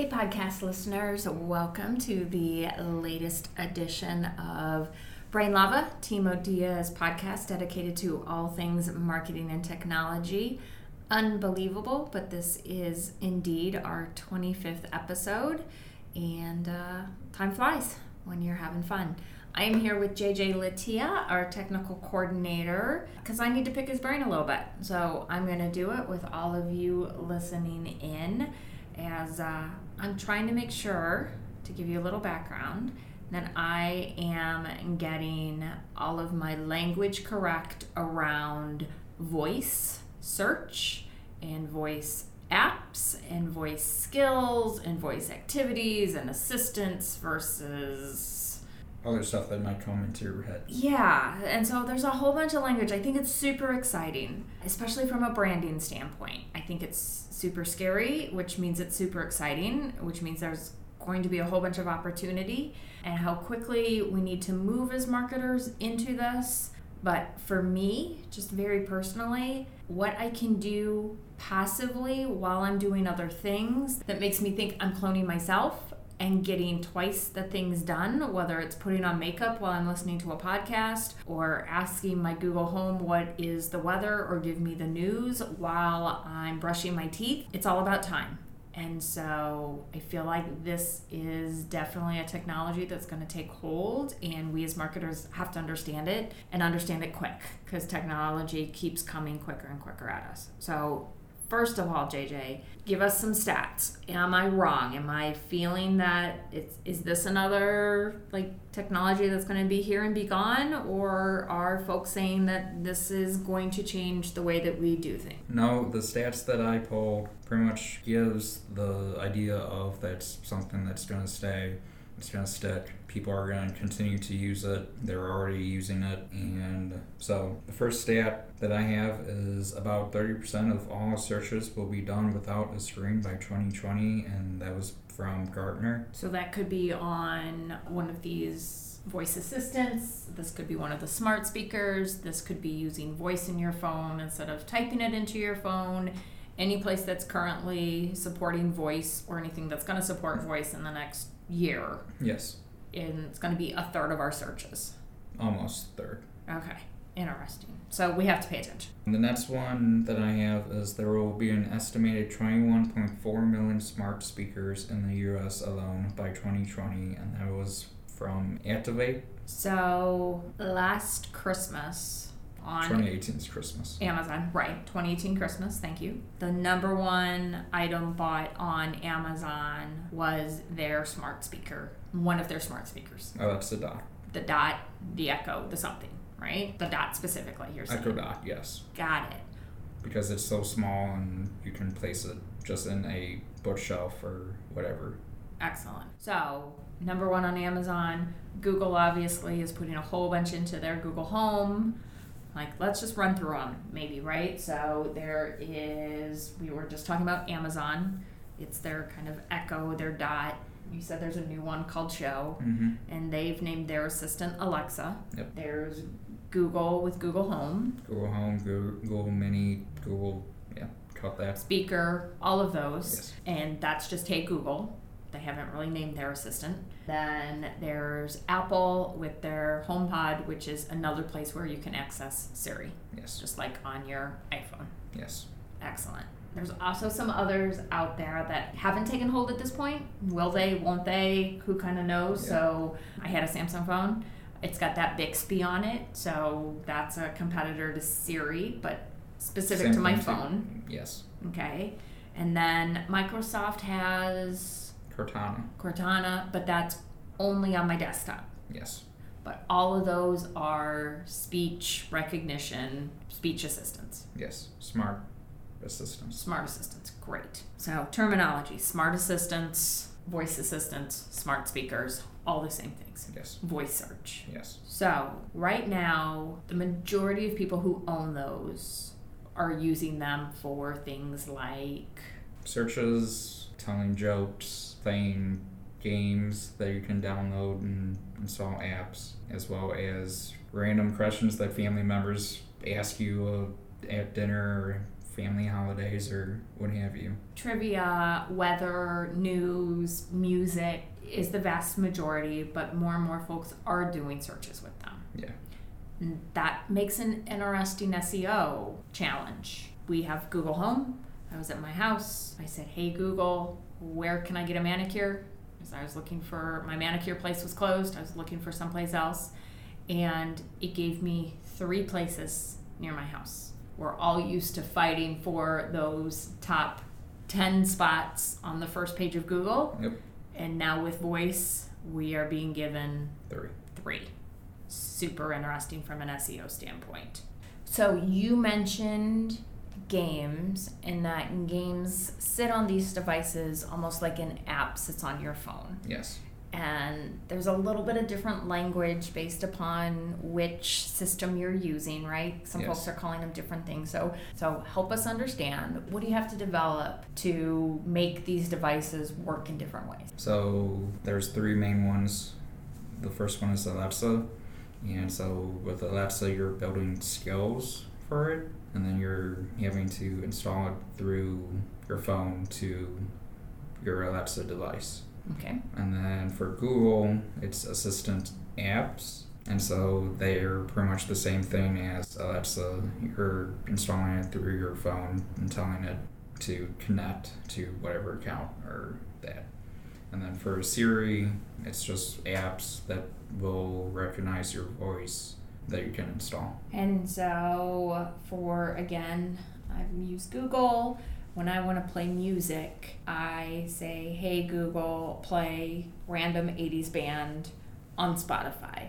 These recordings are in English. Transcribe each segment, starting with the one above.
Hey, podcast listeners, welcome to the latest edition of Brain Lava, Timo Diaz podcast dedicated to all things marketing and technology. Unbelievable, but this is indeed our 25th episode, and uh, time flies when you're having fun. I am here with JJ Latia, our technical coordinator, because I need to pick his brain a little bit. So I'm going to do it with all of you listening in as uh, I'm trying to make sure to give you a little background that I am getting all of my language correct around voice search and voice apps and voice skills and voice activities and assistance versus other stuff that might come into your head. yeah, and so there's a whole bunch of language. I think it's super exciting, especially from a branding standpoint. I think it's super scary, which means it's super exciting, which means there's going to be a whole bunch of opportunity and how quickly we need to move as marketers into this. But for me, just very personally, what I can do passively while I'm doing other things that makes me think I'm cloning myself and getting twice the things done, whether it's putting on makeup while I'm listening to a podcast or asking my Google Home what is the weather or give me the news while I'm brushing my teeth. It's all about time. And so I feel like this is definitely a technology that's going to take hold, and we as marketers have to understand it and understand it quick because technology keeps coming quicker and quicker at us. So first of all, JJ, give us some stats. Am I wrong? Am I feeling that it's is this another like technology that's going to be here and be gone, or are folks saying that this is going to change the way that we do things? No, the stats that I pulled pretty much gives the idea of that's something that's going to stay. It's going to stick. People are going to continue to use it. They're already using it. And so the first stat that I have is about 30% of all searches will be done without a screen by 2020. And that was from Gartner. So that could be on one of these voice assistants. This could be one of the smart speakers. This could be using voice in your phone instead of typing it into your phone. Any place that's currently supporting voice or anything that's going to support mm-hmm. voice in the next year, Yes, and it's going to be a third of our searches. almost third. Okay, interesting. So we have to pay attention. The next one that I have is there will be an estimated 21.4 million smart speakers in the US alone by 2020, and that was from Activate So last Christmas on 2018's Christmas. Amazon, right? 2018 Christmas, thank you. The number one item bought on Amazon was their smart speaker, one of their smart speakers. Oh, that's the dot. The dot, the echo, the something, right? The dot specifically, you're saying. Echo dot, yes. Got it. Because it's so small and you can place it just in a bookshelf or whatever. Excellent. So, number one on Amazon. Google obviously is putting a whole bunch into their Google Home. Like, let's just run through them, maybe, right? So, there is, we were just talking about Amazon. It's their kind of Echo, their dot. You said there's a new one called Show, Mm-hmm. and they've named their assistant Alexa. Yep. There's Google with Google Home, Google Home, Google, Google Mini, Google, yeah, cut that. speaker, all of those. Yes. And that's just Hey Google. They haven't really named their assistant. Then there's Apple with their HomePod, which is another place where you can access Siri, Yes, just like on your iPhone. yes. Excellent. There's also some others out there that haven't taken hold at this point. Will they? Won't they? Who kind of knows? Yeah. So I had a Samsung phone. It's got that Bixby on it, so that's a competitor to Siri, but specific Same to my thing too. phone. Yes. Okay. And then Microsoft has Cortana. Cortana, but that's only on my desktop. Yes. But all of those are speech recognition, speech assistants, Yes. Smart assistants. smart assistants. Great. So, terminology smart assistants, voice assistants, smart speakers, all the same things. Yes. Voice search. Yes. So, right now, the majority of people who own those are using them for things like Searches, telling jokes, playing games that you can download and install apps, as well as random questions that family members ask you uh, at dinner or family holidays or what have you. Trivia, weather, news, music is the vast majority, but more and more folks are doing searches with them. Yeah. And that makes an interesting SEO challenge. We have Google Home. I was at my house. I said, Hey Google, where can I get a manicure? Because I was looking for my manicure place was closed. I was looking for someplace else. And it gave me three places near my house. We're all used to fighting for those top 10 spots on the first page of Google. Yep. And now with voice, we are being given Three. three. Super interesting from an SEO standpoint. So you mentioned games and that games sit on these devices almost like an app sits on your phone. Yes. And there's a little bit of different language based upon which system you're using, right? Some Yes. folks are calling them different things. So so help us understand what do you have to develop to make these devices work in different ways? So there's three main ones. The first one is Alexa, and so with Alexa, you're building skills for it, and then you're having to install it through your phone to your Alexa device. Okay. And then for Google, it's Assistant apps. And so they're pretty much the same thing as Alexa. You're installing it through your phone and telling it to connect to whatever account or that. And then for Siri, it's just apps that will recognize your voice that you can install. And so, for again, I've used Google. When I want to play music, I say, Hey Google, play random 80s band on Spotify.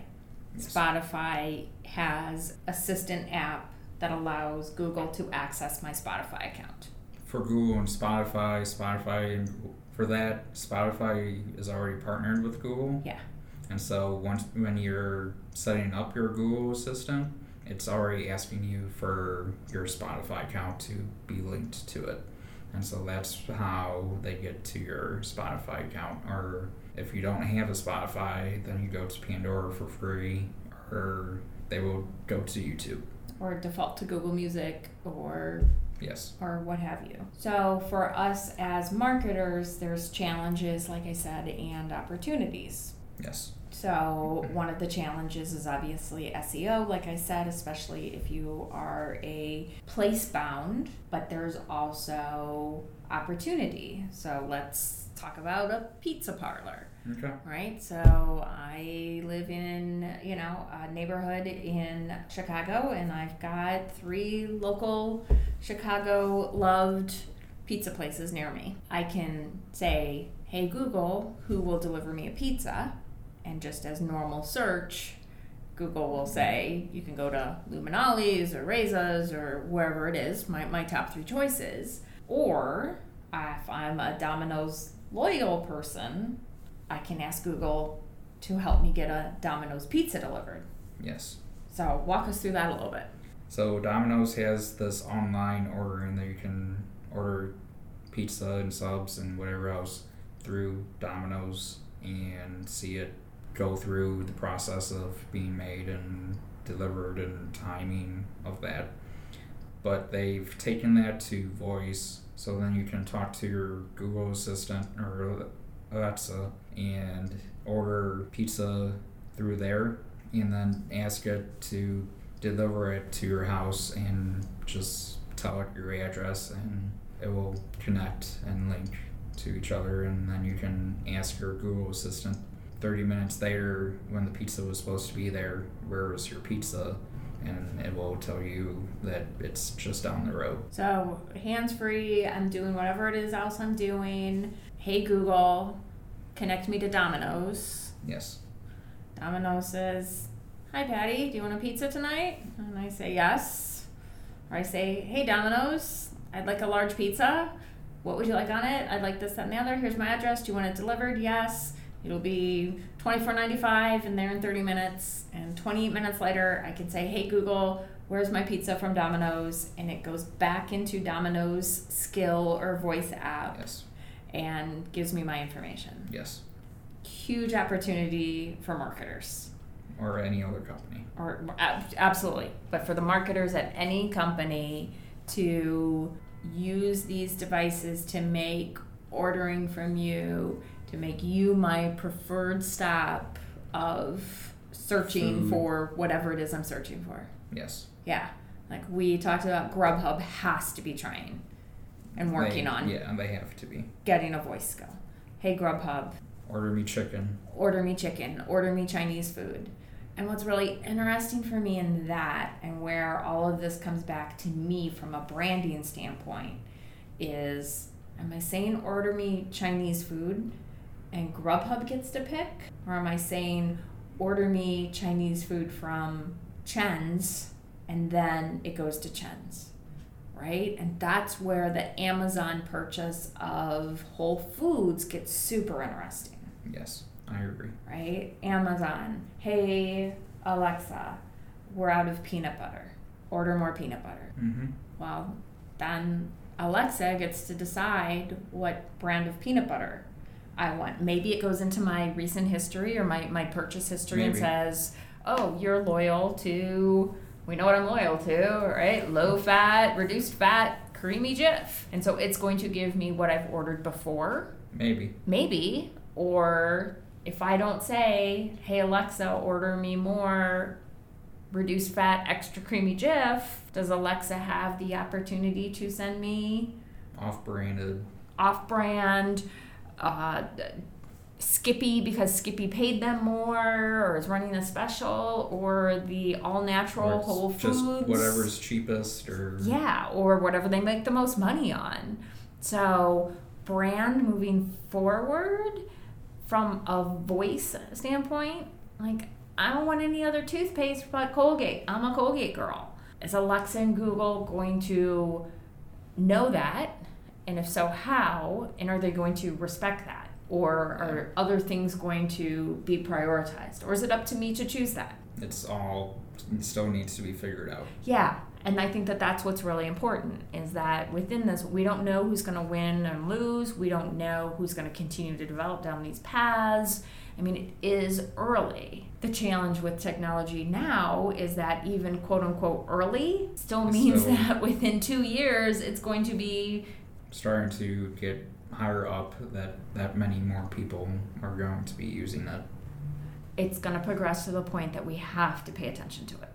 Yes. Spotify has Assistant app that allows Google to access my Spotify account. For Google and Spotify, Spotify, and for that, Spotify is already partnered with Google. Yeah. And so once when you're setting up your Google Assistant, it's already asking you for your Spotify account to be linked to it. And so that's how they get to your Spotify account. Or if you don't have a Spotify, then you go to Pandora for free, or they will go to YouTube. Or default to Google Music or Yes. or what have you. So for us as marketers, there's challenges, like I said, and opportunities. Yes. So one of the challenges is obviously SEO, like I said, especially if you are a place bound, but there's also opportunity. So let's talk about a pizza parlor Okay. right? So I live in, you know, a neighborhood in Chicago, and I've got three local Chicago loved pizza places near me. I can say, hey, Google, who will deliver me a pizza? And just as normal search, Google will say, you can go to Lou Malnati's or Reza's or wherever it is, my, my top three choices. Or if I'm a Domino's loyal person, I can ask Google to help me get a Domino's pizza delivered. Yes. So walk us through that a little bit. So Domino's has this online ordering that you can order pizza and subs and whatever else through Domino's and see it go through the process of being made and delivered and timing of that. But they've taken that to voice, so then you can talk to your Google Assistant or Alexa and order pizza through there and then ask it to deliver it to your house and just tell it your address and it will connect and link to each other and then you can ask your Google Assistant 30 minutes later when the pizza was supposed to be there where is your pizza and it will tell you that it's just down the road So hands free, I'm doing whatever it is else I'm doing. Hey Google, connect me to Domino's. yes Domino's says, Hi Patty, do you want a pizza tonight? And I say yes. Or I say, Hey Domino's, I'd like a large pizza. What would you like on it? I'd like this, that, and the other. Here's my address. Do you want it delivered? Yes. It'll be twenty four ninety five and there in thirty minutes. And twenty eight minutes later I can say, Hey Google, where's my pizza from Domino's? And it goes back into Domino's skill or voice app yes and gives me my information. yes Huge opportunity for marketers or any other company or absolutely but for the marketers at any company to use these devices to make ordering from you, to make you my preferred stop of searching Food. for whatever it is I'm searching for. Yes. Yeah. Like we talked about Grubhub has to be trying and working They- on Yeah, they have to be. getting a voice skill. Hey Grubhub, Order me chicken. order me chicken, order me Chinese food. And what's really interesting for me in that, and where all of this comes back to me from a branding standpoint, is am I saying order me Chinese food and Grubhub gets to pick? Or am I saying order me Chinese food from Chen's and then it goes to Chen's? Right? And that's where the Amazon purchase of Whole Foods gets super interesting Yes, I agree. right? Amazon, hey Alexa, we're out of peanut butter. Order more peanut butter. Mm-hmm. Well, then Alexa gets to decide what brand of peanut butter I want. Maybe it goes into my recent history or my, my purchase history and says, oh, you're loyal to, we know what I'm loyal to, right? Low fat, reduced fat, creamy Jif. And so it's going to give me what I've ordered before Maybe. maybe or if i don't say hey alexa order me more reduced fat extra creamy jif does alexa have the opportunity to send me Off-branded. off-brand uh, skippy because skippy paid them more or is running a special or the all natural whole foods Just whatever's cheapest or. yeah, or whatever they make the most money on. So, brand moving forward from a voice standpoint, like, I don't want any other toothpaste but Colgate. I'm a Colgate girl. Is Alexa and Google going to know that? And if so, how? And are they going to respect that? Or are other things going to be prioritized? Or is it up to me to choose that? It's all it still needs to be figured out. Yeah, and I think that that's what's really important is that within this, we don't know who's going to win and lose. We don't know who's going to continue to develop down these paths. I mean, it is early. The challenge with technology now is that even quote unquote early still means So- that within two years it's going to be Starting to get higher up that that many more people are going to be using it. it's going to progress to the point that we have to pay attention to it.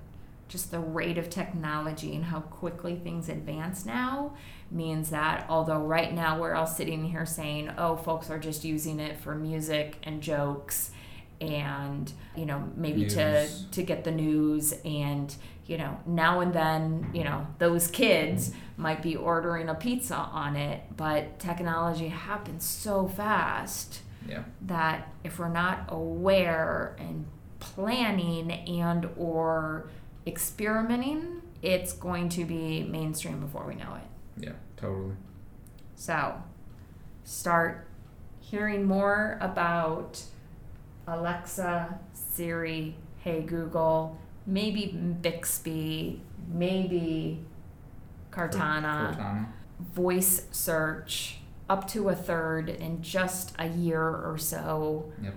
Just the rate of technology and how quickly things advance now means that although right now we're all sitting here saying, oh, folks are just using it for music and jokes and you know maybe to to get the news and you know now and then you know those kids might be ordering a pizza on it but technology happens so fast Yeah. that if we're not aware and planning and or experimenting it's going to be mainstream before we know it Yeah. Totally. so start hearing more about alexa siri hey google maybe bixby maybe cartana Cortana. voice search up to a third in just a year or so. Yep.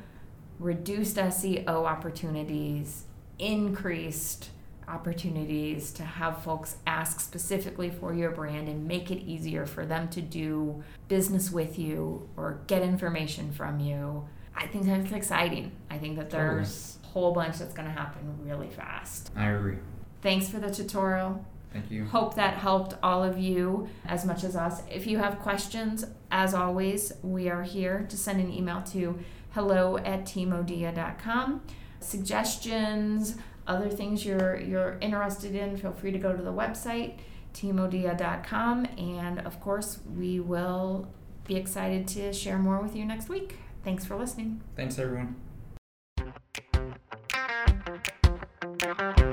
Reduced SEO opportunities, increased opportunities to have folks ask specifically for your brand and make it easier for them to do business with you or get information from you. I think that's exciting. I think that there's whole bunch that's going to happen really fast. I agree. Thanks for the tutorial. Thank you. Hope that helped all of you as much as us. If you have questions, as always, we are here to send an email to hello at teamodia.com. Suggestions, other things you're you're interested in, feel free to go to the website, teamodia.com. And of course, we will be excited to share more with you next week. Thanks for listening. Thanks everyone. thank you.